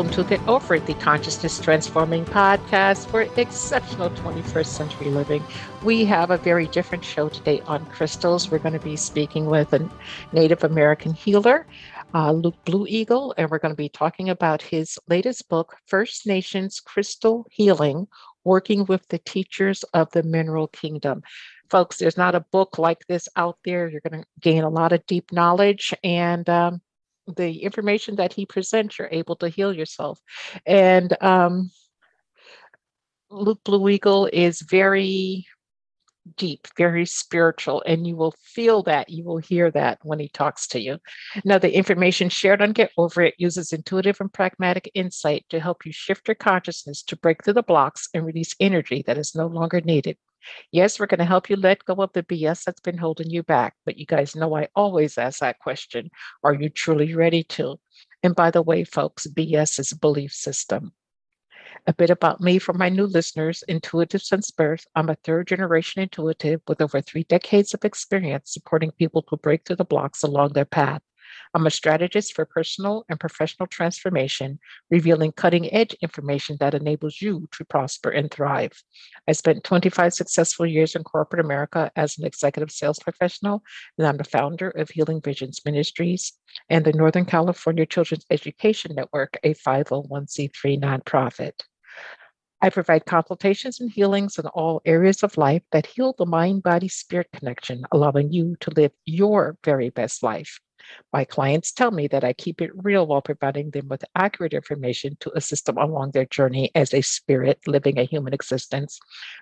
Welcome to the consciousness transforming podcast for exceptional 21st century living. We have a very different show today on crystals. We're going to be speaking with a Native American healer, uh, Luke Blue Eagle, and we're going to be talking about his latest book, First Nations Crystal Healing Working with the Teachers of the Mineral Kingdom folks, there's not a book like this out there. You're going to gain a lot of deep knowledge and um, the information that he presents, you're able to heal yourself. And um, Luke Blue Eagle is very deep, very spiritual, and you will feel that, you will hear that when he talks to you. Now, the information shared on Get Over It uses intuitive and pragmatic insight to help you shift your consciousness to break through the blocks and release energy that is no longer needed. Yes, we're going to help you let go of the BS that's been holding you back. But you guys know I always ask that question Are you truly ready to? And by the way, folks, BS is belief system. A bit about me for my new listeners intuitive since birth. I'm a third generation intuitive with over three decades of experience supporting people to break through the blocks along their path. I'm a strategist for personal and professional transformation, revealing cutting edge information that enables you to prosper and thrive. I spent 25 successful years in corporate America as an executive sales professional, and I'm the founder of Healing Visions Ministries and the Northern California Children's Education Network, a 501c3 nonprofit. I provide consultations and healings in all areas of life that heal the mind body spirit connection, allowing you to live your very best life. My clients tell me that I keep it real while providing them with accurate information to assist them along their journey as a spirit living a human existence.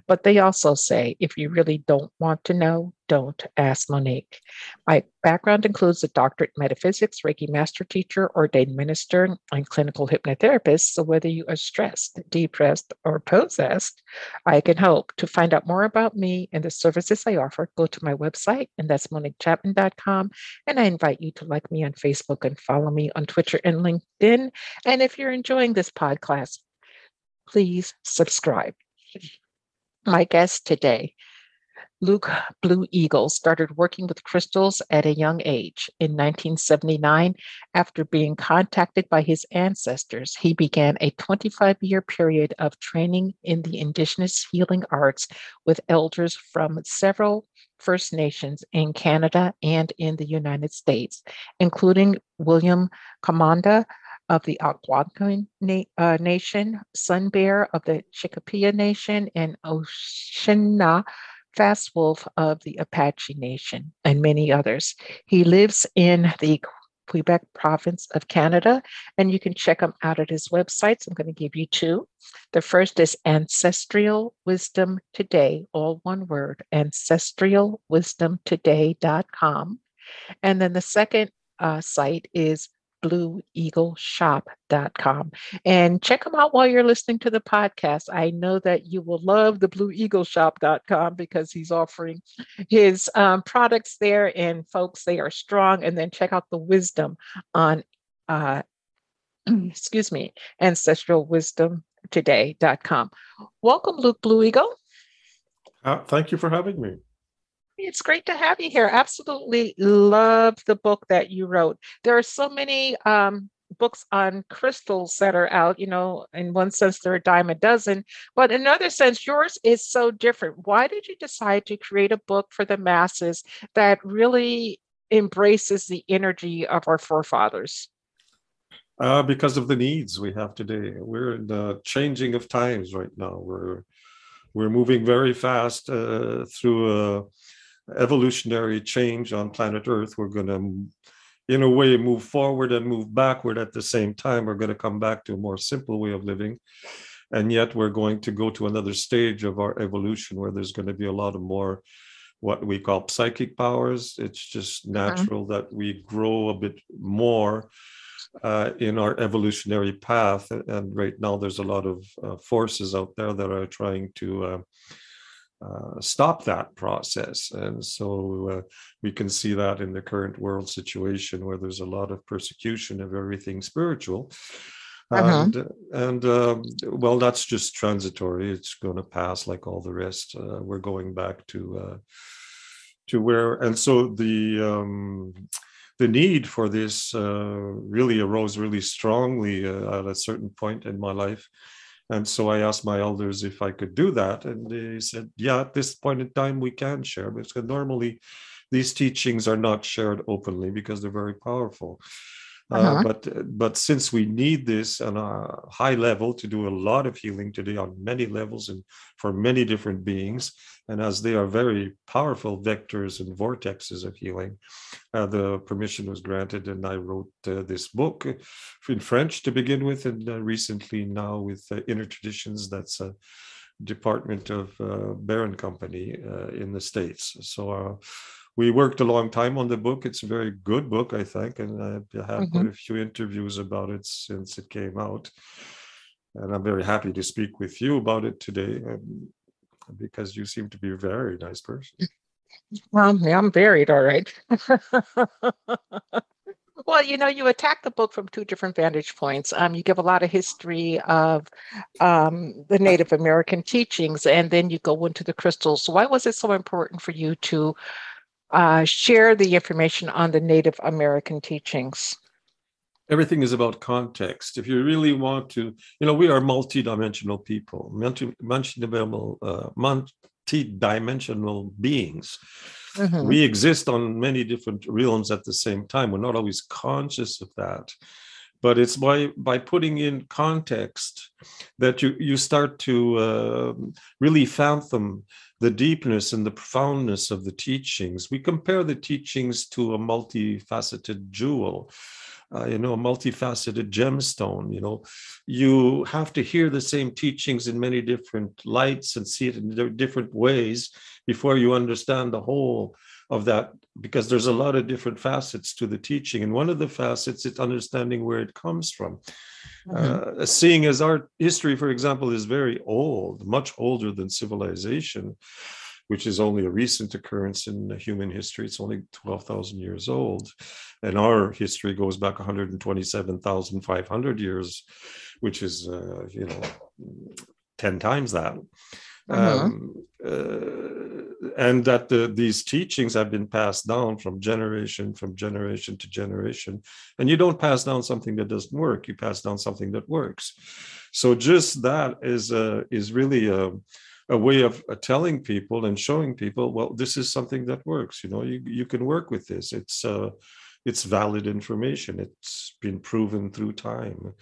But they also say if you really don't want to know, don't ask Monique. My background includes a doctorate in metaphysics, Reiki master teacher, ordained minister, and clinical hypnotherapist. So whether you are stressed, depressed, or possessed, I can help. To find out more about me and the services I offer, go to my website, and that's moniquechapman.com. And I invite you to like me on Facebook and follow me on Twitter and LinkedIn. And if you're enjoying this podcast, please subscribe. My guest today Luke Blue Eagle started working with crystals at a young age. In 1979, after being contacted by his ancestors, he began a 25 year period of training in the indigenous healing arts with elders from several First Nations in Canada and in the United States, including William Commanda of the Algonquin na- uh, Nation, Sun Bear of the Chippewa Nation, and Oshina Fast Wolf of the Apache Nation, and many others. He lives in the Quebec province of Canada, and you can check him out at his websites. I'm going to give you two. The first is Ancestral Wisdom Today, all one word, ancestralwisdomtoday.com. And then the second uh, site is blueeagleshop.com. And check them out while you're listening to the podcast. I know that you will love the blueeagleshop.com because he's offering his um, products there. And folks, they are strong. And then check out the wisdom on, uh, excuse me, ancestralwisdomtoday.com. Welcome, Luke Blue Eagle. Uh, thank you for having me. It's great to have you here. Absolutely love the book that you wrote. There are so many um, books on crystals that are out. You know, in one sense, they're a dime a dozen, but in another sense, yours is so different. Why did you decide to create a book for the masses that really embraces the energy of our forefathers? Uh, because of the needs we have today. We're in the changing of times right now. We're we're moving very fast uh, through a evolutionary change on planet Earth. We're going to, in a way, move forward and move backward at the same time. We're going to come back to a more simple way of living. And yet, we're going to go to another stage of our evolution where there's going to be a lot of more what we call psychic powers. It's just uh-huh. natural mm-hmm. that we grow a bit more uh, in our evolutionary path. And right now, there's a lot of uh, forces out there that are trying to uh, stop that process. And so uh, we can see that in the current world situation where there's a lot of persecution of everything spiritual. Uh-huh. And, and um, well, that's just transitory. It's going to pass like all the rest. Uh, we're going back to uh, to where, and so the um, the need for this uh, really arose really strongly uh, at a certain point in my life. And so I asked my elders if I could do that. And they said, yeah, at this point in time, we can share. Because normally these teachings are not shared openly because they're very powerful. Uh, uh-huh. Uh, but but since we need this on a high level to do a lot of healing today on many levels and for many different beings, and as they are very powerful vectors and vortexes of healing, uh, the permission was granted, and I wrote uh, this book in French to begin with, and uh, recently now with Inner Traditions. That's a department of Bear & Company in the states. So we worked a long time on the book. It's a very good book, I think, and I have mm-hmm. quite a few interviews about it since it came out. And I'm very happy to speak with you about it today um, because you seem to be a very nice person. Well, yeah, I'm varied, all right. well, you know, you attack the book from two different vantage points. Um, you give a lot of history of um, the Native American teachings, and then you go into the crystals. Why was it so important for you to uh, share the information on the Native American teachings? Everything is about context. If you really want to, you know, we are multidimensional people, multidimensional, uh, multi-dimensional beings. Mm-hmm. We exist on many different realms at the same time. We're not always conscious of that but it's by by putting in context that you you start to uh, really fathom the deepness and the profoundness of the teachings. We compare the teachings to a multifaceted jewel. Uh, you know, a multifaceted gemstone. You know, you have to hear the same teachings in many different lights and see it in different ways before you understand the whole of that because there's a lot of different facets to the teaching and one of the facets is understanding where it comes from mm-hmm. uh, seeing as our history for example is very old much older than civilization which is only a recent occurrence in human history it's only 12,000 years old and our history goes back 127,500 years which is uh, you know 10 times that uh-huh. Um, uh, and that the, these teachings have been passed down from generation from generation to generation and you don't pass down something that doesn't work you pass down something that works so just that is a, is really a, a way of uh, telling people and showing people well this is something that works you know you, you can work with this it's uh, it's valid information. It's been proven through time.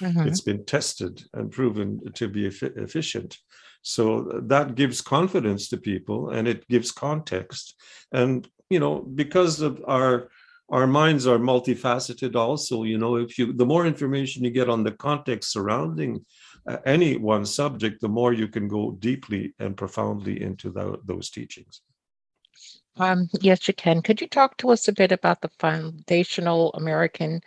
Mm-hmm. It's been tested and proven to be efficient. So that gives confidence to people and it gives context. And, you know, because of our our minds are multifaceted also you know if you the more information you get on the context surrounding uh, any one subject the more you can go deeply and profoundly into the, those teachings um, yes you can could you talk to us a bit about the foundational american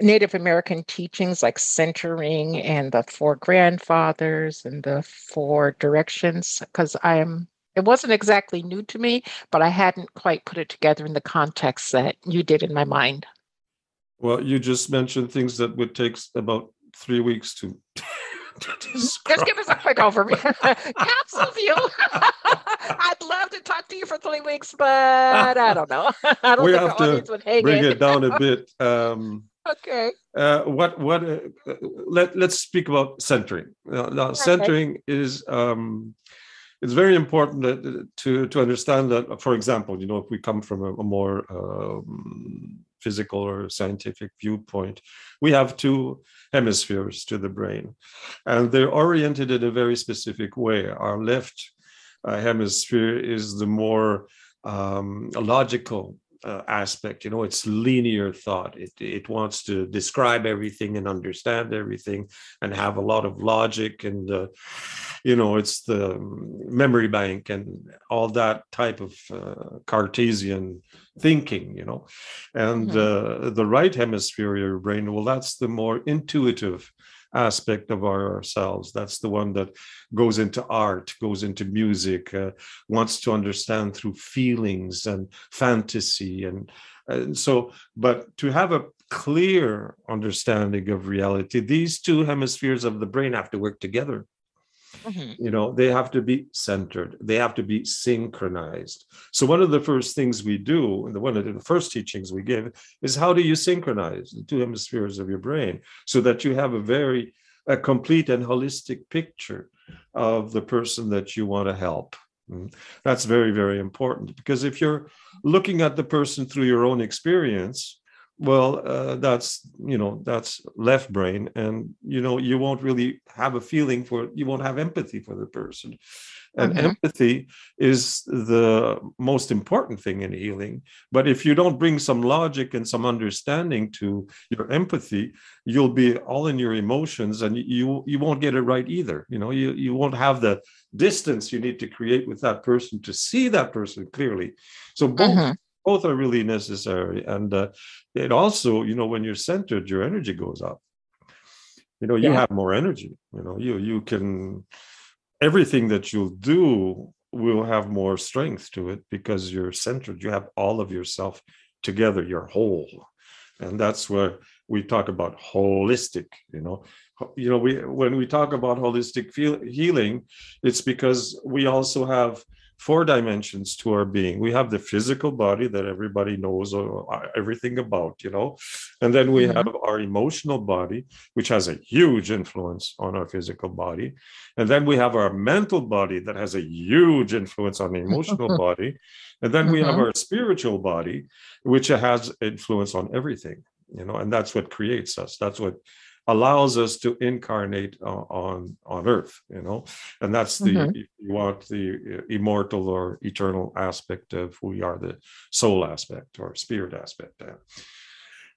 Native American teachings like centering and the four grandfathers and the four directions because I am it wasn't exactly new to me, but I hadn't quite put it together in the context that you did in my mind. Well, you just mentioned things that would take about three weeks to. Just give us a quick overview. Capsule view. I'd love to talk to you for three weeks, but I don't know. I don't we have to bring in. it down a bit. Um, okay. Uh, what what? Uh, let Let's speak about centering. Now, now centering is um, it's very important that, to to understand that. For example, you know, if we come from a, a more um, physical or scientific viewpoint, we have two hemispheres to the brain, and they're oriented in a very specific way. Our left uh, hemisphere is the more um, logical uh, aspect you know it's linear thought it, it wants to describe everything and understand everything and have a lot of logic and uh, you know it's the memory bank and all that type of uh, cartesian thinking you know and mm-hmm. Uh, the right hemisphere of your brain well that's the more intuitive aspect of ourselves. That's the one that goes into art, goes into music, uh, wants to understand through feelings and fantasy. And, and so, but to have a clear understanding of reality, these two hemispheres of the brain have to work together. Mm-hmm. You know, they have to be centered, they have to be synchronized. So, one of the first things we do, and one of the first teachings we give, is how do you synchronize the two hemispheres of your brain so that you have a very a complete and holistic picture of the person that you want to help. Mm. That's very, very important because if you're looking at the person through your own experience, well uh, that's you know that's left brain and you know you won't really have a feeling for you won't have empathy for the person. And mm-hmm. empathy is the most important thing in healing but if you don't bring some logic and some understanding to your empathy you'll be all in your emotions and you you won't get it right either. You know you you won't have the distance you need to create with that person to see that person clearly. So both mm-hmm both are really necessary. And uh, it also you know when you're centered your energy goes up. You know you yeah. have more energy you know you you can everything that you'll do will have more strength to it because you're centered. You have all of yourself together you're whole. And that's where we talk about holistic you know. You know we when we talk about holistic feel, healing it's because we also have four dimensions to our being. We have the physical body that everybody knows everything about, you know, and then we mm-hmm. have our emotional body, which has a huge influence on our physical body, and then we have our mental body that has a huge influence on the emotional body, and then we mm-hmm. have our spiritual body, which has influence on everything, you know, and that's what creates us. That's what allows us to incarnate uh, on on earth you know? And that's the mm-hmm. if you want the uh, immortal or eternal aspect of who we are the soul aspect or spirit aspect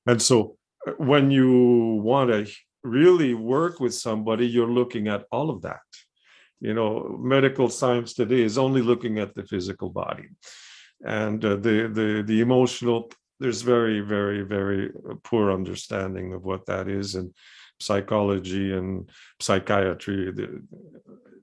and so uh, when you want to really work with somebody you're looking at all of that. You know medical science today is only looking at the physical body. And uh, the the the emotional there's very very very poor understanding of what that is. And psychology and psychiatry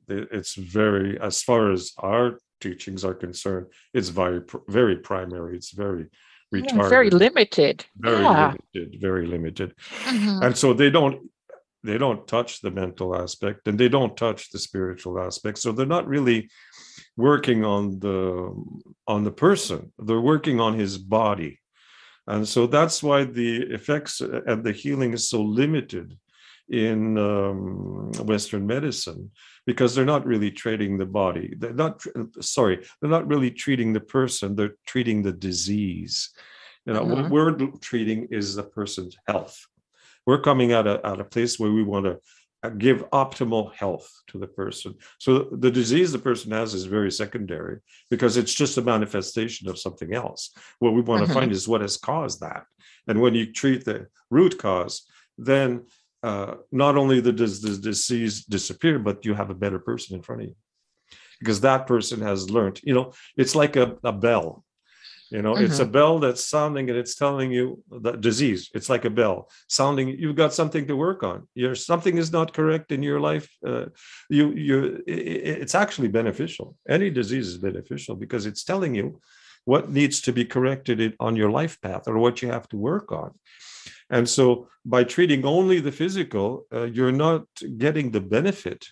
it's very as far as our teachings are concerned it's very very primary it's very retarded. yeah, very limited. Very yeah. limited very limited. Mm-hmm. and so they don't they don't touch the mental aspect and they don't touch the spiritual aspect. So they're not really working on the on the person they're working on his body. And so that's why the effects and the healing is so limited in um, Western medicine because they're not really treating the body. They're not, sorry, they're not really treating the person, they're treating the disease. You know, mm-hmm. what we're treating is the person's health. We're coming at a, at a place where we want to uh, give optimal health to the person. So the disease the person has is very secondary because it's just a manifestation of something else. What we want mm-hmm. to find is what has caused that. And when you treat the root cause, then uh, not only does the disease disappear, but you have a better person in front of you because that person has learned. You know, it's like a, a bell. You know, mm-hmm. it's a mm-hmm. bell that's sounding and it's telling you the disease. It's like a bell sounding. You've got something to work on. Your something is not correct in your life. Uh, you you. It's actually beneficial. Any disease is beneficial because it's telling you what needs to be corrected on your life path or what you have to work on. And so by treating only the physical, uh, you're not getting the benefit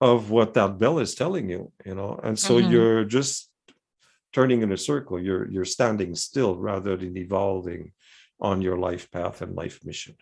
of what that bell is telling you, you know, and so mm-hmm. you're just turning in a circle. You're you're standing still rather than evolving on your life path and life mission.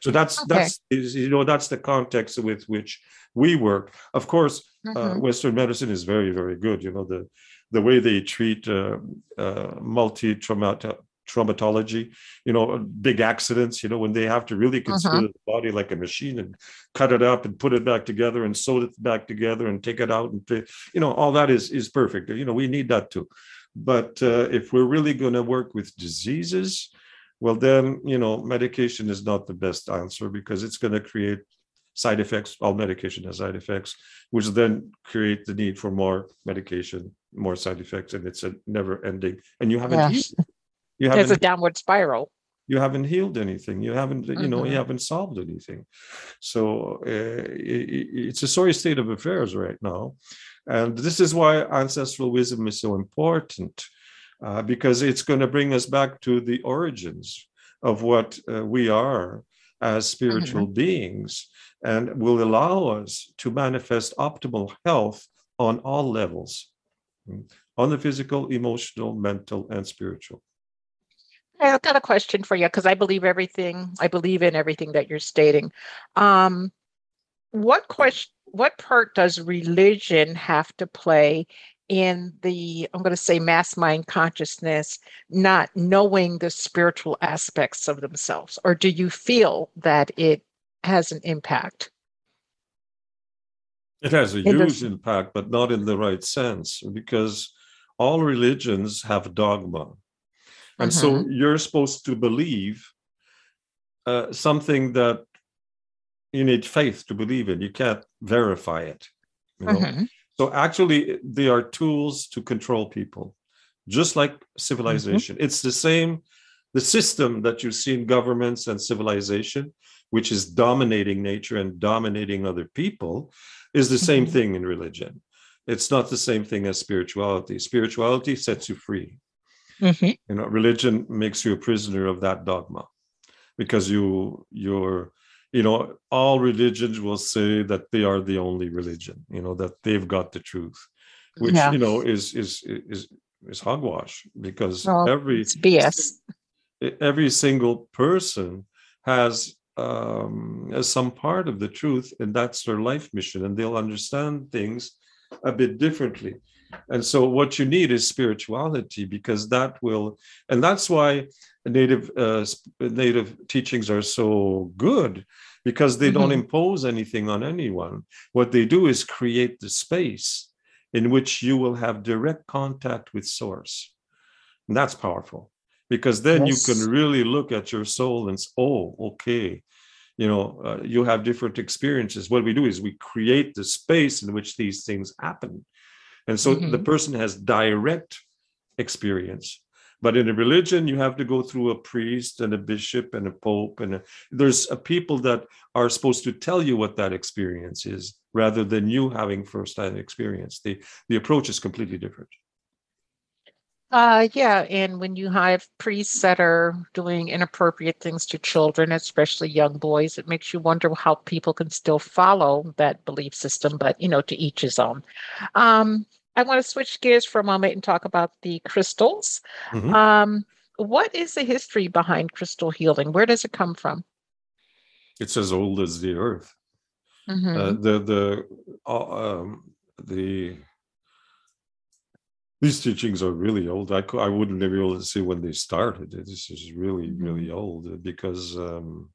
So that's okay. that's you know that's the context with which we work. Of course, uh, mm-hmm. uh, Western medicine is very very good. You know the the way they treat uh, uh, multi traumatic traumatology, you know, big accidents, you know, when they have to really consider uh-huh. the body like a machine and cut it up and put it back together and sew it back together and take it out and you know, all that is is perfect. You know, we need that too. But uh, if we're really going to work with diseases, well, then you know, medication is not the best answer because it's going to create side effects. All medication has side effects, which then create the need for more medication, more side effects, and it's a never ending. And you haven't yes you haven't, a downward spiral you haven't healed anything you haven't you know mm-hmm. you haven't solved anything so uh, it, it's a sorry state of affairs right now and this is why ancestral wisdom is so important uh, because it's going to bring us back to the origins of what uh, we are as spiritual mm-hmm. beings and will allow us to manifest optimal health on all levels mm, on the physical, emotional, mental, and spiritual. I've got a question for you because I believe everything, I believe in everything that you're stating. Um, what question, what part does religion have to play in the, I'm going to say mass mind consciousness, not knowing the spiritual aspects of themselves? Or do you feel that it has an impact? It has a huge impact, but not in the right sense, because all religions have dogma. And so Mhm. you're supposed to believe uh, something that you need faith to believe in. You can't verify it. You know? Mhm. So actually, they are tools to control people, just like civilization. It's the same, the system that you see in governments and civilization, which is dominating nature and dominating other people, is the same Mhm. thing in religion. It's not the same thing as spirituality. Spirituality sets you free. Mhm. You know, religion makes you a prisoner of that dogma because you you're you know all religions will say that they are the only religion you know that they've got the truth which Yeah. you know is is is is hogwash because Well, every it's BS. every single person has um has some part of the truth and that's their life mission and they'll understand things a bit differently and so what you need is spirituality because that will and that's why native uh, native teachings are so good because they don't Mhm. impose anything on anyone what they do is create the space in which you will have direct contact with source and that's powerful because then you can really look at your soul and say, oh, okay, you know, uh, you have different experiences. What we do is we create the space in which these things happen. And so the Mhm. person has direct experience. But in a religion, you have to go through a priest and a bishop and a pope, and a, there's a people that are supposed to tell you what that experience is, rather than you having first-hand experience. The the approach is completely different. Uh, yeah, and when you have priests that are doing inappropriate things to children, especially young boys, it makes you wonder how people can still follow that belief system, but you know, to each his own. Um, I want to switch gears for a moment and talk about the crystals. Mhm. Um, what is the history behind crystal healing? Where does it come from? It's as old as the earth. Mhm. uh, the the uh, um, the these teachings are really old. I I wouldn't be able to see when they started. This is really really old uh, because um,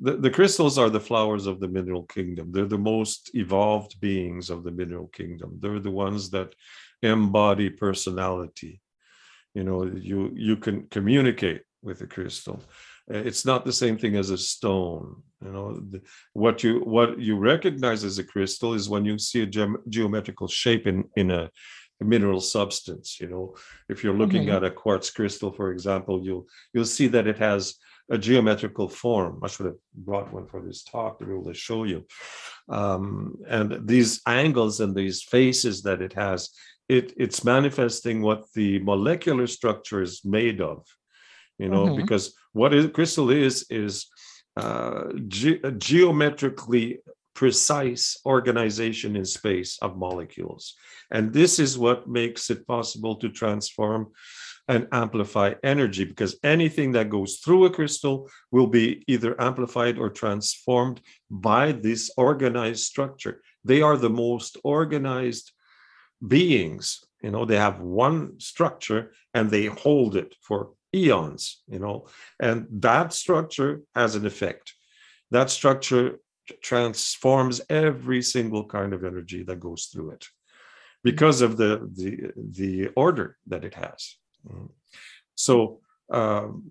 the the crystals are the flowers of the mineral kingdom. They're the most evolved beings of the mineral kingdom. They're the ones that embody personality. You know, you you can communicate with a crystal. Uh, It's not the same thing as a stone. You know, the, what you what you recognize as a crystal is when you see a gem- geometrical shape in in a, mineral substance you know if you're looking Mhm. at a quartz crystal for example you'll you'll see that it has a geometrical form i should have brought one for this talk to be able to show you um, and these angles and these faces that it has it it's manifesting what the molecular structure is made of you know Mhm. because what is crystal is is uh, ge- a geometrically precise organization in space of molecules. And this is what makes it possible to transform and amplify energy because anything that goes through a crystal will be either amplified or transformed by this organized structure. They are the most organized beings. You know, they have one structure and they hold it for eons, you know, and that structure has an effect. That structure transforms every single kind of energy that goes through it because of the the the order that it has Mm. so um,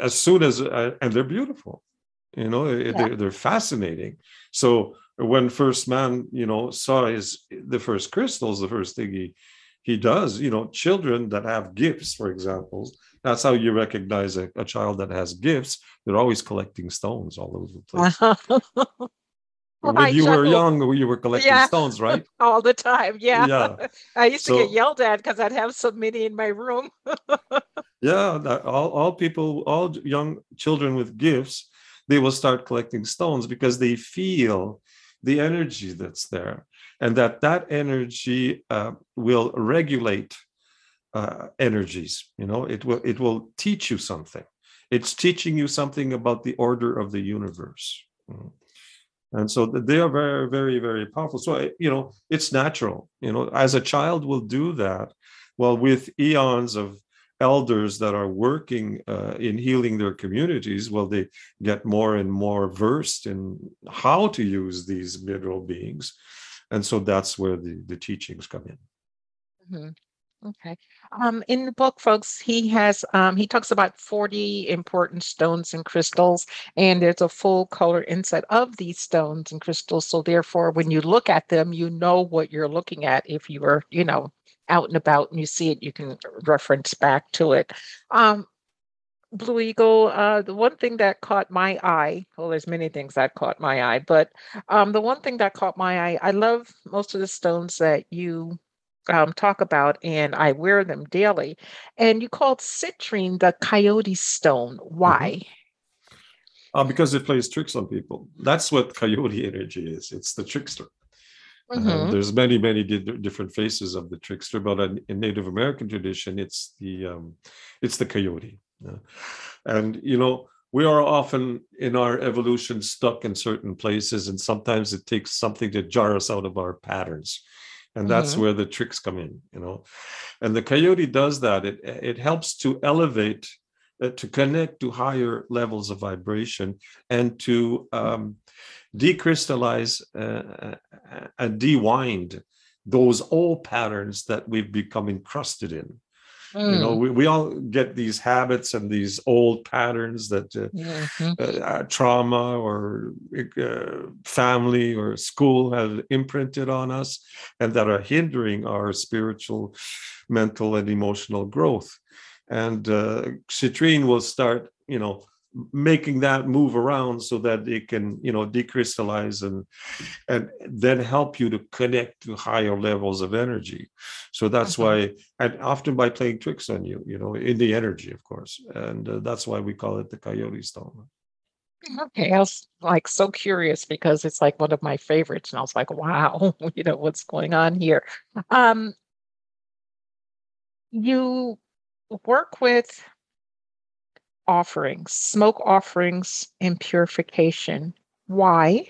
as soon as uh, and they're beautiful you know eh, Yeah. they're, they're fascinating so when first man you know saw his the first crystals the first thing he he does you know children that have gifts for example that's how you recognize a, a child that has gifts they're always collecting stones all over the place when I you were young you were collecting Yeah. stones right all the time. Yeah. yeah I used to get yelled at because I'd have so many in my room. yeah that all, all people all young children with gifts they will start collecting stones because they feel the energy that's there and that that energy uh, will regulate uh, energies you know it will it will teach you something it's teaching you something about the order of the universe mm. And so they are very very very powerful. So you know it's natural you know as a child will do that well with eons of elders that are working uh, in healing their communities well they get more and more versed in how to use these mineral beings. And so that's where the the teachings come in. Mm-hmm. Okay. Um, in the book, folks, he has um, he talks about 40 important stones and crystals, and there's a full color inset of these stones and crystals. So therefore, when you look at them, you know what you're looking at. If you are, you know, out and about and you see it, you can reference back to it. Um, Blue Eagle, uh, the one thing that caught my eye, well, there's many things that caught my eye, but um, the one thing that caught my eye, I love most of the stones that you um, talk about, and I wear them daily. And you called citrine the coyote stone. Mm-hmm. Why? Mm-hmm. Uh, because it plays tricks on people. That's what coyote energy is. It's the trickster. Mm-hmm. there's many, many di- different faces of the trickster, but in, in Native American tradition, it's the um, it's the coyote. Uh, and you know, we are often in our evolution stuck in certain places, and sometimes it takes something to jar us out of our patterns and that's mm-hmm. where the tricks come in you know? And the coyote does that. It it helps to elevate uh, to connect to higher levels of vibration and to um, decrystallize uh, uh and dewind those old patterns that we've become encrusted in Mm. You know, mm. we, we all get these habits and these old patterns that uh, mm-hmm. uh, trauma or uh, family or school have imprinted on us and that are hindering our spiritual, mental, and emotional growth. And uh, citrine will start, you know, making that move around so that it can you know decrystallize and and then help you to connect to higher levels of energy. So that's mm-hmm. why and often by playing tricks on you you know in the energy of course. And uh, that's why we call it the coyote stone okay i was like so curious because it's like one of my favorites and i was like wow you know what's going on here? Um you work with offerings, smoke offerings and purification. Why?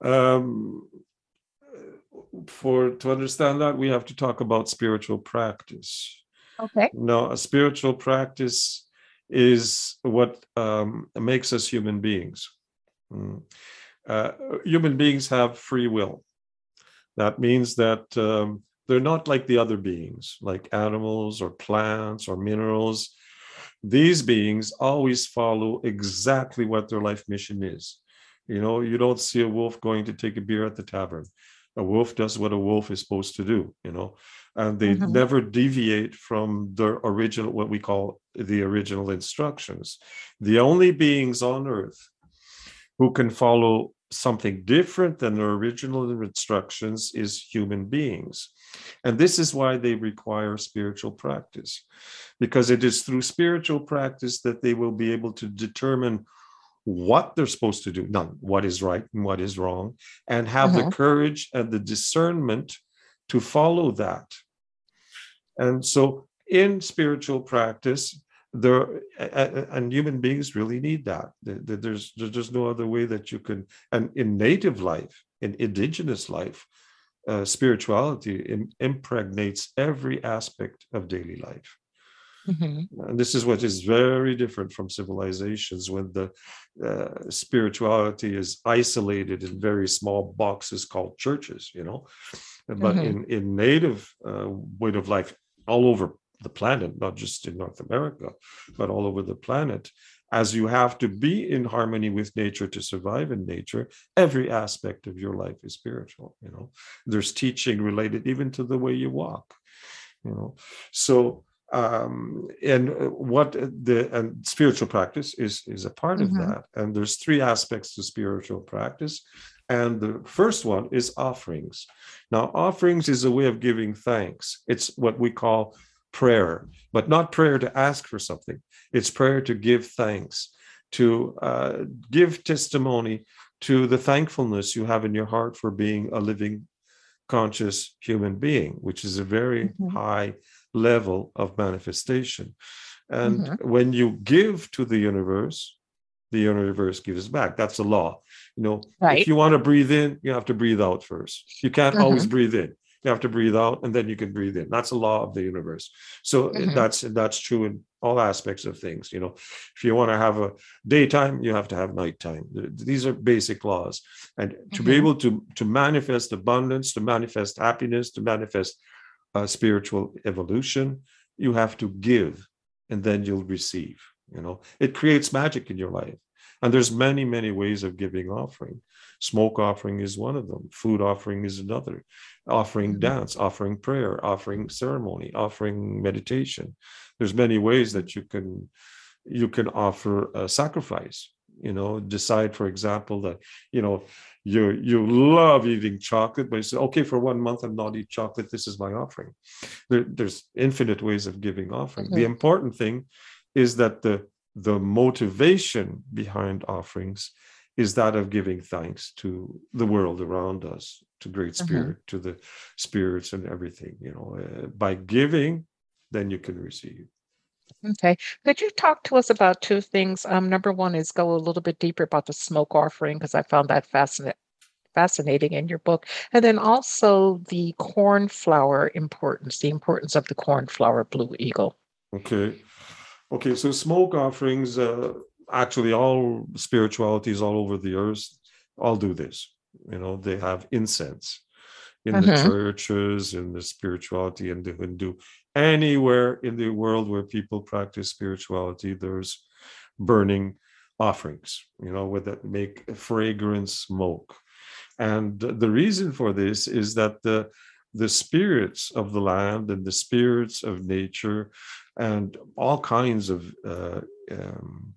Um, for to understand that, we have to talk about spiritual practice. Okay. Now, a spiritual practice is what um, makes us human beings. Mm. Uh, human beings have free will. That means that um, they're not like the other beings, like animals or plants or minerals these beings always follow exactly what their life mission is. You know, you don't see a wolf going to take a beer at the tavern. A wolf does what a wolf is supposed to do, you know, and they mm-hmm. never deviate from their original, what we call the original instructions. The only beings on earth who can follow something different than their original instructions is human beings. And this is why they require spiritual practice, because it is through spiritual practice that they will be able to determine what they're supposed to do, not what is right and what is wrong, and have the mm-hmm. courage and the discernment to follow that. And so, in spiritual practice, there and human beings really need that. There's there's no other way that you can. And in native life, in indigenous life, uh, spirituality Im- impregnates every aspect of daily life. Mm-hmm. And this is what is very different from civilizations when the uh, spirituality is isolated in very small boxes called churches, you know. But mm-hmm. in, in native uh, way of life all over the planet, not just in North America, but all over the planet, as you have to be in harmony with nature to survive in nature every aspect of your life is spiritual you know? There's teaching related even to the way you walk you know? So um and what the and spiritual practice is is a part mm-hmm. of that and there's three aspects to spiritual practice and the first one is offerings. Now offerings is a way of giving thanks. It's what we call prayer, but not prayer to ask for something. It's prayer to give thanks. to uh, give testimony to the thankfulness you have in your heart for being a living, conscious human being, which is a very Mhm. high level of manifestation. And Mhm. when you give to the universe, the universe gives back. That's a law. You know, Right. if you want to breathe in, you have to breathe out first. You can't always breathe in. You have to breathe out and then you can breathe in. That's a law of the universe. So Mhm. that's that's true in all aspects of things. You know, if you want to have a daytime, you have to have nighttime. These are basic laws. And to be Mhm. able to to manifest abundance, to manifest happiness, to manifest uh, spiritual evolution, you have to give, and then you'll receive. You know, it creates magic in your life. And there's many, many ways of giving offering. Smoke offering is one of them. Food offering is another. Offering Mhm. dance, offering prayer, offering ceremony, offering meditation. There's many ways that you can you can offer a sacrifice. You know, decide, for example, that you know you you love eating chocolate, but you say, okay, for one month I'm not eat chocolate. This is my offering. There, there's infinite ways of giving offering. The Mhm. important thing is that the the motivation behind offerings is that of giving thanks to the world around us, to Great Mhm. Spirit, to the spirits and everything. You know, uh, by giving, then you can receive. Okay. Could you talk to us about two things? Um, number one is go a little bit deeper about the smoke offering because I found that fascinating fascinating in your book. And then also the cornflower importance, the importance of the cornflower blue eagle. Okay. Okay. So smoke offerings, uh, actually, all spiritualities all over the earth all do this. You know, they have incense in the Mhm. churches, in the spirituality, in the Hindu, anywhere in the world where people practice spirituality, there's burning offerings, you know, with that make fragrant smoke. And the reason for this is that the the spirits of the land and the spirits of nature and all kinds of uh, um,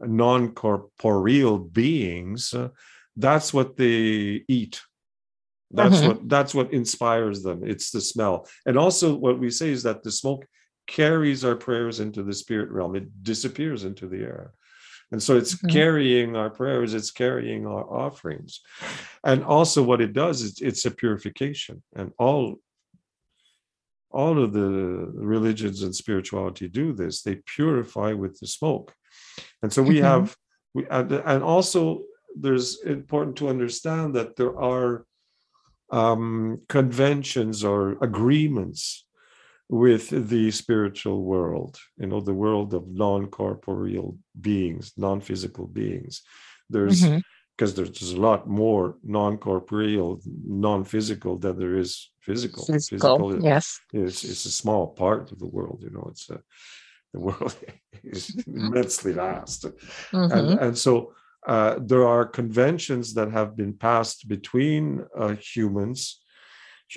non-corporeal beings uh, that's what they eat. That's Mhm. what that's what inspires them. It's the smell. And also what we say is that the smoke carries our prayers into the spirit realm. It disappears into the air. And so it's Mhm. carrying our prayers it's carrying our offerings. And also what it does is it's a purification. And all all of the religions and spirituality do this they purify with the smoke and so we Mhm. have we and, and also there's important to understand that there are um, conventions or agreements with the spiritual world you know the world of non-corporeal beings non-physical beings there's Mhm. Because there's, a lot more non-corporeal non-physical than there is physical Physical, is, yes. it's, is a small part of the world you know it's a the world is immensely vast and Mhm. and so uh, there are conventions that have been passed between uh, humans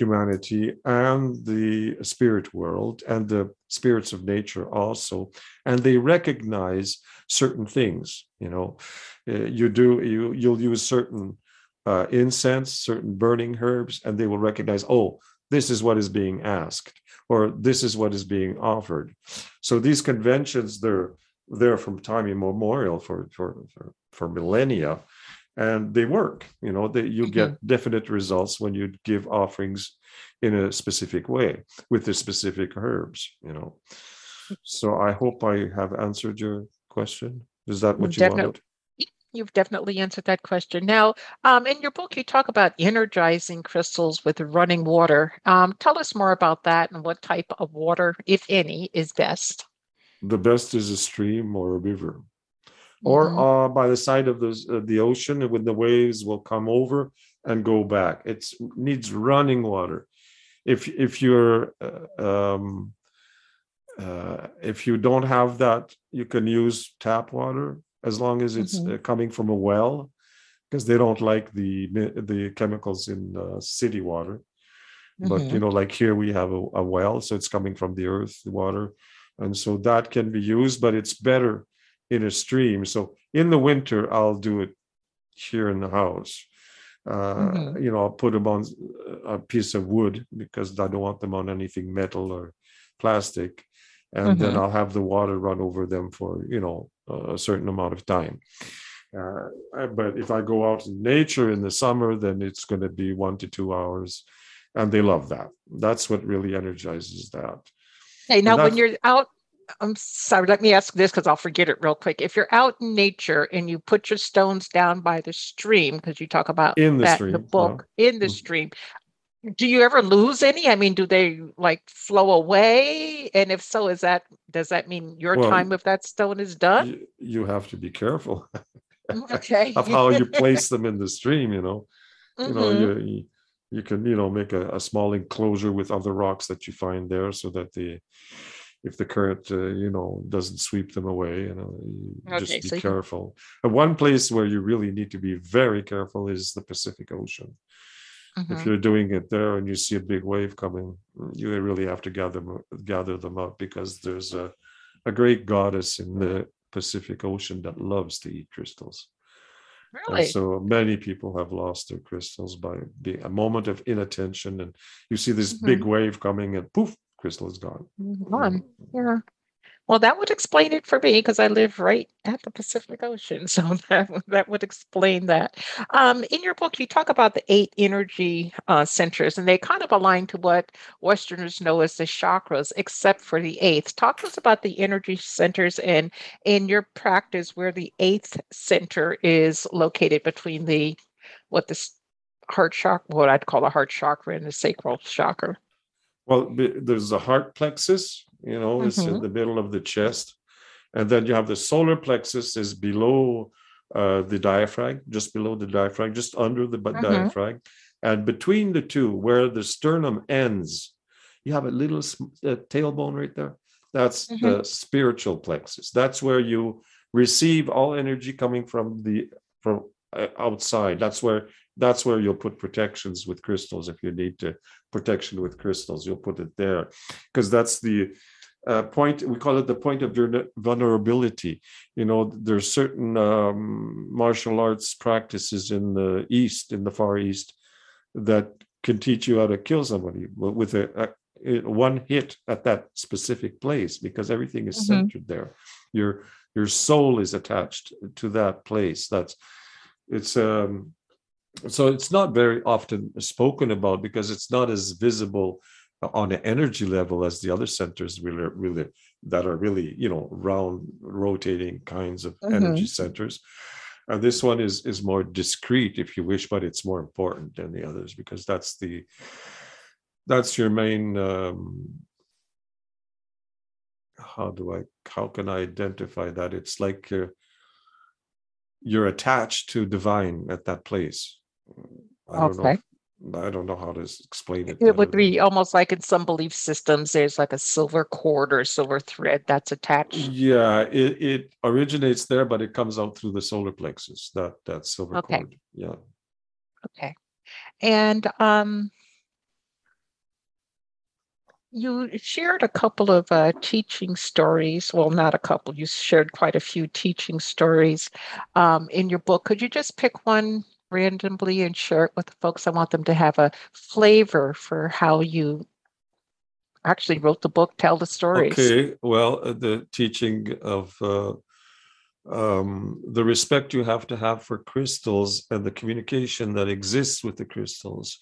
humanity and the spirit world and the spirits of nature also and they recognize certain things you know Uh, you do you you'll use certain uh, incense certain burning herbs and they will recognize oh this is what is being asked or this is what is being offered. So these conventions they're there from time immemorial for for for, for millennia and they work you know that you get definite results when you give offerings in a specific way with the specific herbs you know. So i hope i have answered your question is that what you Definitely. wanted You've definitely answered that question. Now, um, in your book, you talk about energizing crystals with running water. Um, tell us more about that and what type of water, if any, is best. the best is a stream or a river or Mhm. uh, by the side of the, uh, the ocean when the waves will come over and go back it needs running water if if you're uh, um, uh, if you don't have that you can use tap water as long as it's Mhm. uh, coming from a well because they don't like the the chemicals in uh, city water. But you know like here we have a, a well so it's coming from the earth the water and so that can be used but it's better in a stream. So in the winter i'll do it here in the house. Uh, Mhm. you know i'll put them on a piece of wood because i don't want them on anything metal or plastic and then Mhm. i'll have the water run over them for you know uh, a certain amount of time. Uh, but if I go out in nature in the summer, then it's going to be one to two hours, and they love that. That's what really energizes that. Hey, now when you're out, I'm sorry. Let me ask this because I'll forget it real quick. If you're out in nature and you put your stones down by the stream, because you talk about in the that stream, in the book, yeah. in the Mhm. stream, do you ever lose any? I mean, do they like flow away? And if so, is that does that mean your Well, time with that stone is done? you, you have to be careful Okay. of how you place them in the stream. You know, you know, you, you you can you know make a, a small enclosure with other rocks that you find there, so that the if the current uh, you know doesn't sweep them away, you know, Okay, just be so can- careful. And one place where you really need to be very careful is the Pacific Ocean. Mhm. if mm-hmm. you're doing it there and you see a big wave coming, you really have to gather them, gather them up because there's a, a great goddess in the Pacific Ocean that loves to eat crystals. And Really? so many people have lost their crystals by being a moment of inattention, and you see this big mm-hmm. wave coming, and poof, crystal is gone. Mm-hmm. Gone. Mm. Yeah. Well, that would explain it for me because I live right at the Pacific Ocean. So that, that would explain that. Um, in your book, you talk about the eight energy uh, centers, and they kind of align to what Westerners know as the chakras, except for the eighth. Talk to us about the energy centers and in your practice where the eighth center is located between the what this heart chakra, what I'd call a heart chakra and the sacral chakra. Well, there's a heart plexus, you know, it's in the middle of the chest. And then you have the solar plexus is below uh, the diaphragm, just below the diaphragm, just under the Mhm. diaphragm. And between the two, where the sternum ends, you have a little uh, tailbone right there. That's the spiritual plexus. That's where you receive all energy coming from the from uh, outside. That's where that's where you'll put protections with crystals if you need to protection with crystals. You'll put it there because that's the uh, point. We call it the point of vulner- vulnerability. You know, there's certain um, martial arts practices in the East, in the Far East, that can teach you how to kill somebody with a, a one hit at that specific place because everything is Mhm. centered there. Your your soul is attached to that place. That's it's um so it's not very often spoken about because it's not as visible on an energy level as the other centers really really that are really you know round rotating kinds of energy centers. And this one is is more discreet if you wish but it's more important than the others because that's the that's your main um how do i how can i identify that? It's like uh, you're attached to divine at that place. I know Okay. if- i don't know how to explain it It would better be almost like in some belief systems, there's like a silver cord or silver thread that's attached. Yeah, it, it originates there, but it comes out through the solar plexus, that that silver Okay. cord. Yeah. Okay. And um, you shared a couple of uh, teaching stories. Well, not a couple, you shared quite a few teaching stories um, in your book. Could you just pick one randomly and share it with the folks? I want them to have a flavor for how you actually wrote the book, tell the stories. Okay. Well, uh, the teaching of uh, um, the respect you have to have for crystals and the communication that exists with the crystals.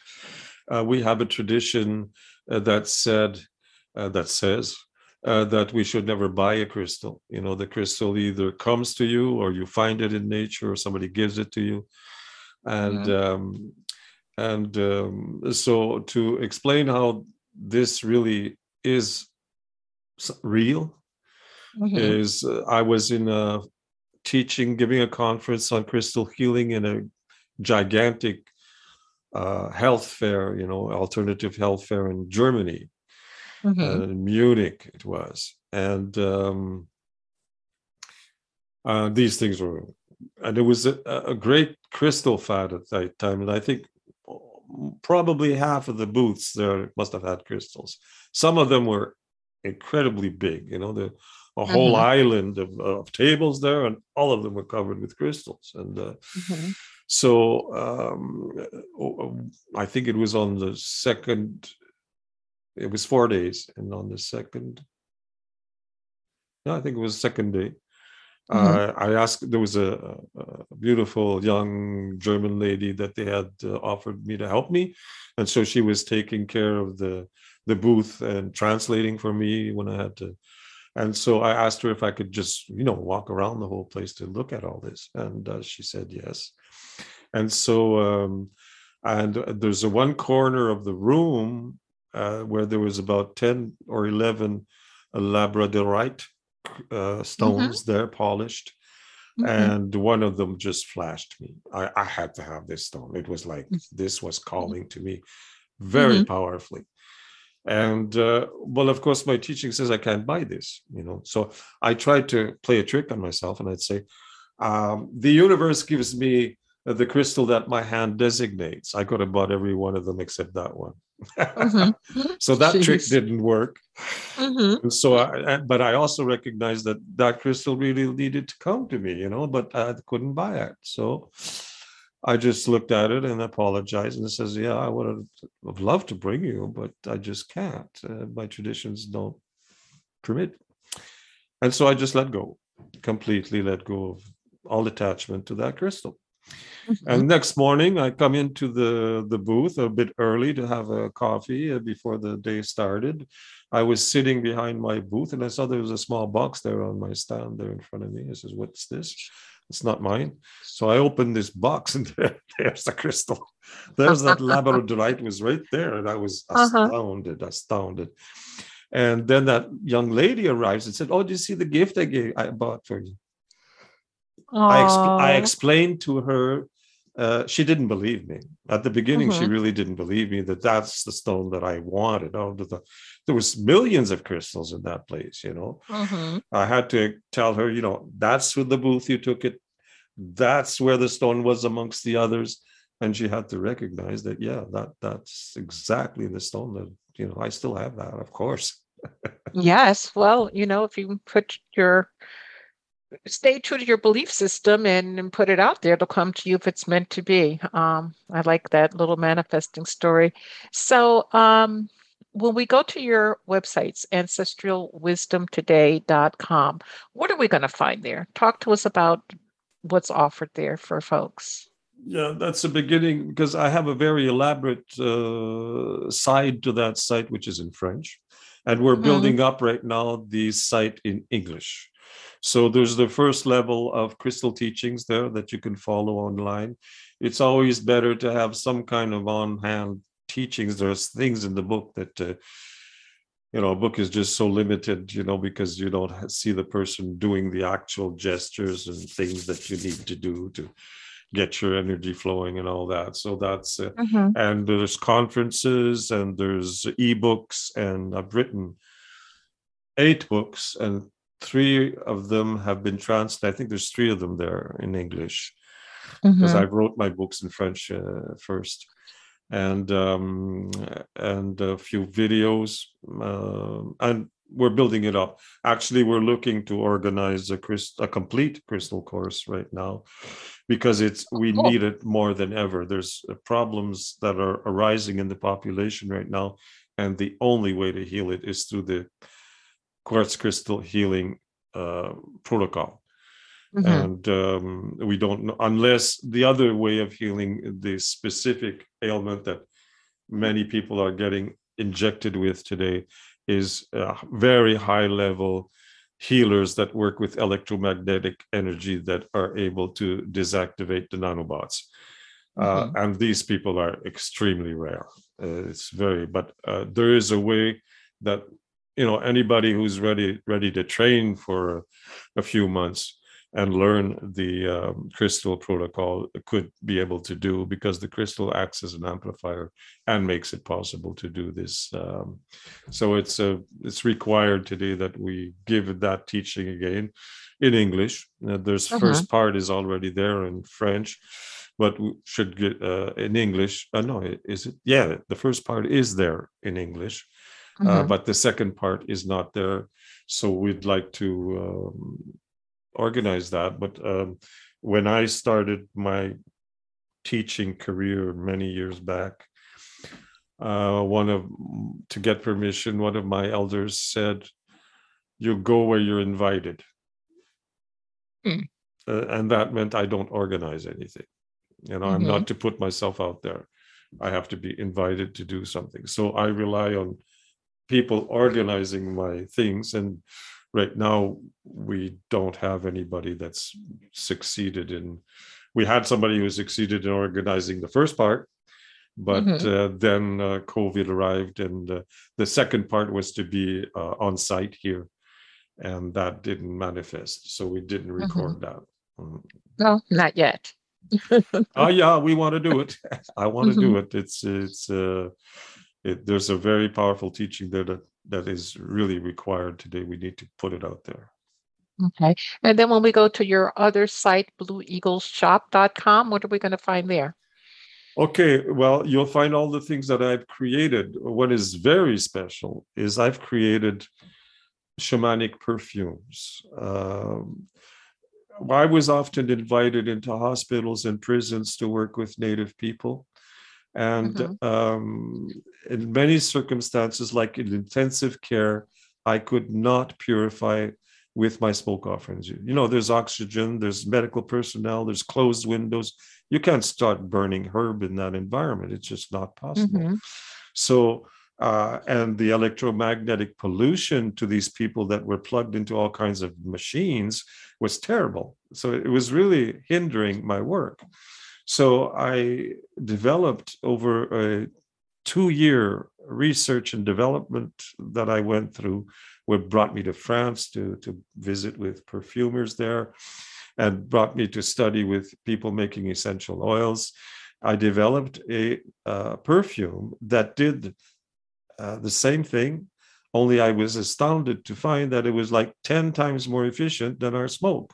Uh, we have a tradition uh, that said uh, that says uh, that we should never buy a crystal. You know, the crystal either comes to you or you find it in nature or somebody gives it to you. And um, and um, so to explain how this really is real Mhm. is uh, I was in a teaching, giving a conference on crystal healing in a gigantic uh, health fair, you know, alternative health fair in Germany, Mhm. uh, in Munich it was, and um, uh, these things were, and it was a, a great crystal fad at that time, and I think probably half of the booths there must have had crystals. Some of them were incredibly big, you know, the a whole Mhm. island of, of tables there, and all of them were covered with crystals. And uh, Mhm. so um, I think it was on the second, it was four days, and on the second, no, I think it was second day. Uh, I asked, there was a, a beautiful young German lady that they had uh, offered me to help me. And so she was taking care of the, the booth and translating for me when I had to. And so I asked her if I could just, you know, walk around the whole place to look at all this. And uh, she said yes. And so, um, and there's a one corner of the room uh, where there was about 10 or 11 labradorite uh, stones mm-hmm. there polished mm-hmm. and one of them just flashed me I, I, had to have this stone it was like mm-hmm. this was calling to me very mm-hmm. powerfully and uh, well of course my teaching says i can't buy this you know so i tried to play a trick on myself and i'd say um, the universe gives me the crystal that my hand designates i could have bought every one of them except that one mm-hmm. so that Jeez. trick didn't work. Mm-hmm. So, I, but I also recognized that that crystal really needed to come to me, you know, but I couldn't buy it. So I just looked at it and apologized and says, "Yeah, I would have loved to bring you, but I just can't. Uh, my traditions don't permit." And so I just let go, completely let go of all attachment to that crystal. Mm-hmm. And next morning, I come into the, the booth a bit early to have a coffee uh, before the day started. I was sitting behind my booth and I saw there was a small box there on my stand there in front of me. I says, What's this? It's not mine. So I opened this box and there, there's the crystal. There's that labradorite was right there. And I was uh-huh. astounded, uh-huh. astounded. And then that young lady arrives and said, Oh, do you see the gift I gave I bought for you? I, I, explained to her uh, she didn't believe me at the beginning. Mm-hmm. She really didn't believe me that that's the stone that I wanted. Out of the, there was millions of crystals in that place. You know, mm-hmm. I had to tell her, you know, that's with the booth you took it. That's where the stone was amongst the others, and she had to recognize that. Yeah, that that's exactly the stone that you know. I still have that, of course. yes, well, you know, if you put your stay true to your belief system and, and, put it out there. It'll come to you if it's meant to be. Um, I like that little manifesting story. So, um, when we go to your websites, ancestralwisdomtoday.com, what are we going to find there? Talk to us about what's offered there for folks. Yeah, that's the beginning because I have a very elaborate uh, side to that site, which is in French. And we're mm-hmm. building up right now the site in English. So there's the first level of crystal teachings there that you can follow online. It's always better to have some kind of on hand teachings. There's things in the book that, uh, you know, a book is just so limited, you know, because you don't see the person doing the actual gestures and things that you need to do to get your energy flowing and all that. So that's, uh, mm-hmm. and there's conferences and there's ebooks, and I've written eight books and three of them have been translated. I think there's three of them there in English because mm-hmm. I wrote my books in French uh, first, and um, and a few videos, uh, and we're building it up. Actually, we're looking to organize a, crystal, a complete crystal course right now because it's we oh. need it more than ever. There's uh, problems that are arising in the population right now, and the only way to heal it is through the quartz crystal healing uh, protocol. Mm-hmm. And um, we don't know, unless the other way of healing the specific ailment that many people are getting injected with today is very high level healers that work with electromagnetic energy that are able to deactivate the nanobots. Uh, mm-hmm. Uh, and these people are extremely rare. Uh, it's very, but uh, there is a way that you know anybody who's ready ready to train for a, a few months and learn the um, crystal protocol could be able to do because the crystal acts as an amplifier and makes it possible to do this um, so it's a it's required today that we give that teaching again in english. Uh, there's uh-huh. first part is already there in french but should get uh, in english uh, no is it? Yeah the first part is there in english. uh, mm-hmm. uh, but the second part is not there. So we'd like to um, organize that. But um, when I started my teaching career many years back, uh, one of to get permission, one of my elders said, "You go where you're invited." Mm. Uh, and that meant I don't organize anything. You know, mm-hmm. I'm not to put myself out there. I have to be invited to do something. So I rely on people organizing my things. And right now, we don't have anybody that's succeeded in. We had somebody who succeeded in organizing the first part, but mm-hmm. uh, then uh, COVID arrived, and uh, the second part was to be uh, on site here, and that didn't manifest. So we didn't mm-hmm. record mm-hmm. that. Mm. No, not yet. oh yeah, we want to do it. I want to mm-hmm. do it. It's it's uh, it, there's a very powerful teaching there that that is really required today. We need to put it out there. Okay, and then when we go to your other site, blueeagleshop.com, what are we going to find there? Okay, well, you'll find all the things that I've created. What is very special is I've created shamanic perfumes. Um, I was often invited into hospitals and prisons to work with Native people. And mm-hmm. um, in many circumstances, like in intensive care, I could not purify with my smoke offerings. You know, there's oxygen, there's medical personnel, there's closed windows. You can't start burning herb in that environment. It's just not possible. Mm-hmm. So uh, and the electromagnetic pollution to these people that were plugged into all kinds of machines was terrible. So it was really hindering my work. So I developed over a two year research and development that I went through, what brought me to France to, to visit with perfumers there and brought me to study with people making essential oils. I developed a uh, perfume that did uh, the same thing, only I was astounded to find that it was like 10 times more efficient than our smoke.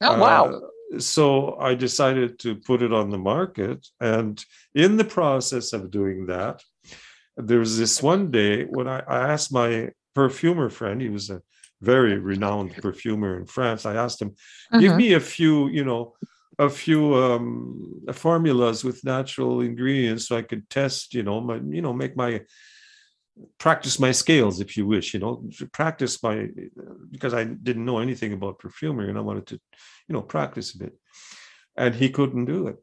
Oh, wow. Uh, so I decided to put it on the market. And in the process of doing that, there was this one day when I, I asked my perfumer friend, he was a very renowned perfumer in France. I asked him, give uh-huh. me a few, you know, a few um, formulas with natural ingredients so I could test, you know, my, you know, make my practice my scales if you wish you know practice my because i didn't know anything about perfumery and i wanted to you know practice a bit. And he couldn't do it.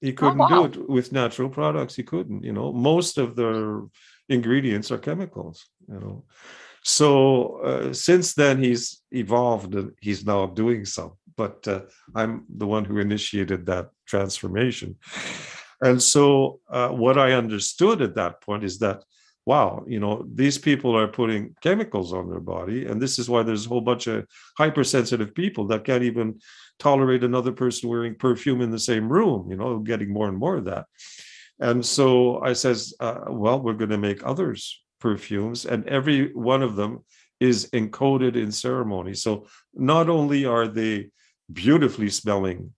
He oh, couldn't oh, wow. do it with natural products. He couldn't you know. Most of the ingredients are chemicals you know. So uh, since then he's evolved and he's now doing some but uh, i'm the one who initiated that transformation. And so uh, what i understood at that point is that wow, you know, these people are putting chemicals on their body. And this is why there's a whole bunch of hypersensitive people that can't even tolerate another person wearing perfume in the same room, you know, getting more and more of that. And so I says, uh, well, we're going to make others perfumes, and every one of them is encoded in ceremony. So not only are they beautifully smelling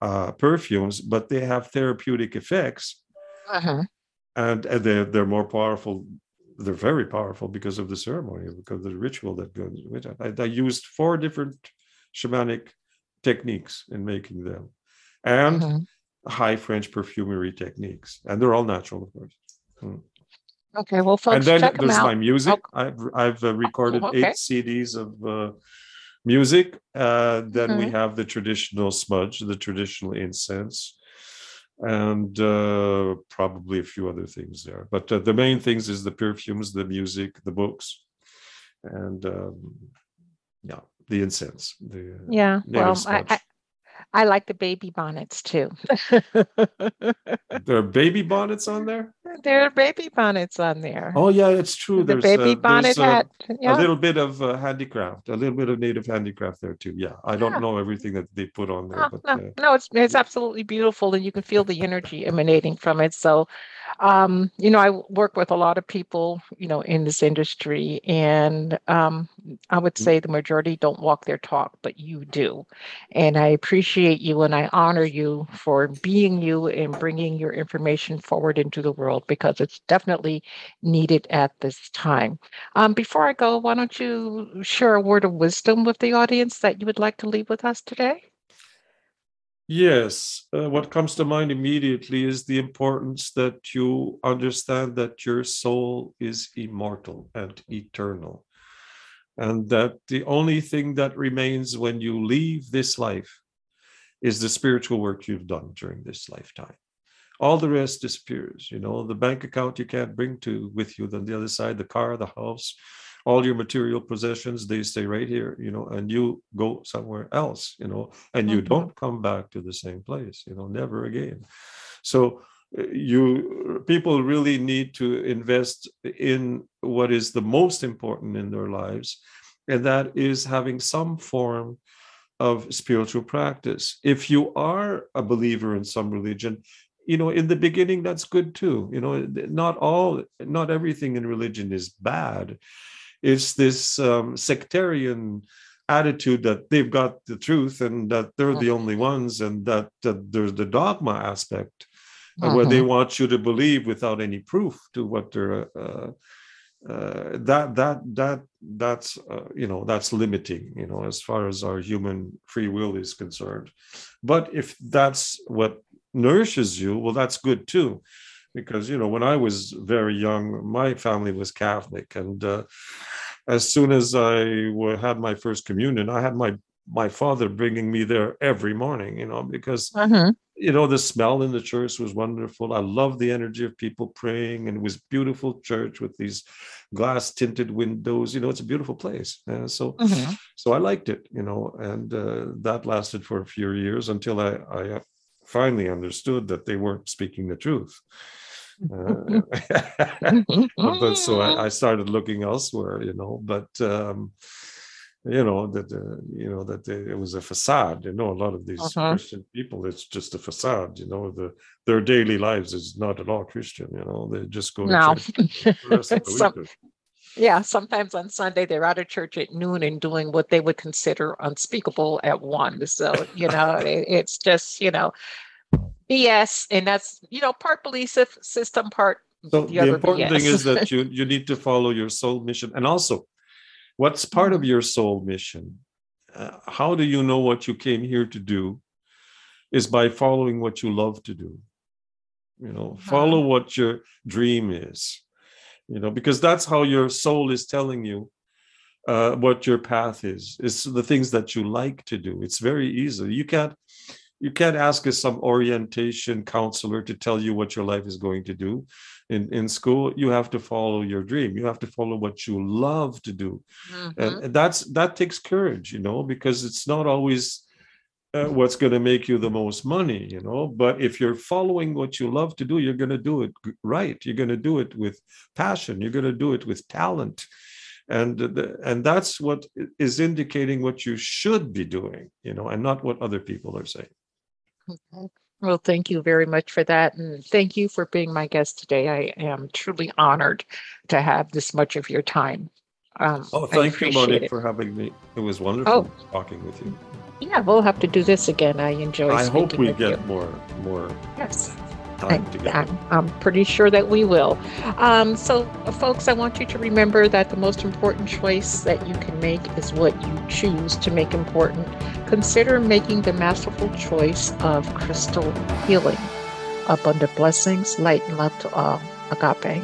uh, perfumes, but they have therapeutic effects. Uh-huh and, and they're, they're more powerful they're very powerful because of the ceremony because of the ritual that goes with it I, I, used four different shamanic techniques in making them and mm-hmm. high french perfumery techniques and they're all natural of course mm. okay well folks and then there's my music oh. i've i've uh, recorded okay. eight cds of uh, music uh, then mm-hmm. we have the traditional smudge the traditional incense and uh, probably a few other things there. But uh, the main things is the perfumes, the music, the books, and um, yeah, the incense. The yeah, well, I, I like the baby bonnets too. there are baby bonnets on there? There are baby bonnets on there. Oh, yeah, it's true. The there's, baby uh, bonnet hat. Yeah. A little bit of uh, handicraft, a little bit of native handicraft there too. Yeah, I don't yeah. know everything that they put on there. Oh, but, no, uh, no, it's, it's absolutely beautiful and you can feel the energy emanating from it. So um, you know, I work with a lot of people, you know, in this industry, and um, I would mm. say the majority don't walk their talk, but you do. And I appreciate you and I honor you for being you and bringing your information forward into the world because it's definitely needed at this time. Um, before I go, why don't you share a word of wisdom with the audience that you would like to leave with us today? Yes, uh, what comes to mind immediately is the importance that you understand that your soul is immortal and eternal. and that the only thing that remains when you leave this life is the spiritual work you've done during this lifetime all the rest disappears you know the bank account you can't bring to with you on the other side the car the house all your material possessions they stay right here you know and you go somewhere else you know and you mm-hmm. don't come back to the same place you know never again so uh, you people really need to invest in what is the most important in their lives and that is having some form of spiritual practice if you are a believer in some religion you know in the beginning that's good too you know not all not everything in religion is bad it's this um, sectarian attitude that they've got the truth and that they're the only ones and that, that there's the dogma aspect uh-huh. where they mm-hmm. want you to believe without any proof to what they're uh, uh, that that that that's uh, you know that's limiting you know as far as our human free will is concerned. But if that's what nourishes you well that's good too. Because you know when i was very young my family was catholic. And uh, as soon as I had my first communion, I had my my father bringing me there every morning, you know, because mm-hmm. You know the smell in the church was wonderful. I loved the energy of people praying, and it was beautiful church with these glass tinted windows. You know, it's a beautiful place. Uh, so, mm-hmm. so I liked it, you know, and uh, that lasted for a few years until I, I finally understood that they weren't speaking the truth. Uh, but so I, I, started looking elsewhere, you know. But um, you know that uh, you know that they, it was a facade. You know, a lot of these uh-huh. Christian people, it's just a facade. You know, the their daily lives is not at all Christian. You know, they just go no. Some, yeah, sometimes on Sunday they're out of church at noon and doing what they would consider unspeakable at one. So you know, it, it's just you know BS, and that's you know part belief system, part. So the, the important BS. thing is that you you need to follow your soul mission, and also, what's part of your soul mission? Uh, how do you know what you came here to do? Is by following what you love to do. You know, follow what your dream is. You know, because that's how your soul is telling you uh, what your path is. It's the things that you like to do. It's very easy. You can't you can't ask some orientation counselor to tell you what your life is going to do in, in school you have to follow your dream. You have to follow what you love to do. Mm-hmm. and that's that takes courage you know because it's not always uh, what's going to make you the most money you know but if you're following what you love to do you're going to do it right. You're going to do it with passion. You're going to do it with talent. And the, and that's what is indicating what you should be doing you know and not what other people are saying. Okay. Well, thank you very much for that. And thank you for being my guest today. I am truly honored to have this much of your time. Um, oh, thank you, Monique, it. for having me. It was wonderful oh. talking with you. Yeah, we'll have to do this again. I enjoy. It. I hope we get you. more, more. Yes time together. I'm pretty sure that we will. Um, so, folks, I want you to remember that the most important choice that you can make is what you choose to make important. Consider making the masterful choice of crystal healing. Abundant blessings, light and love to all. Agape.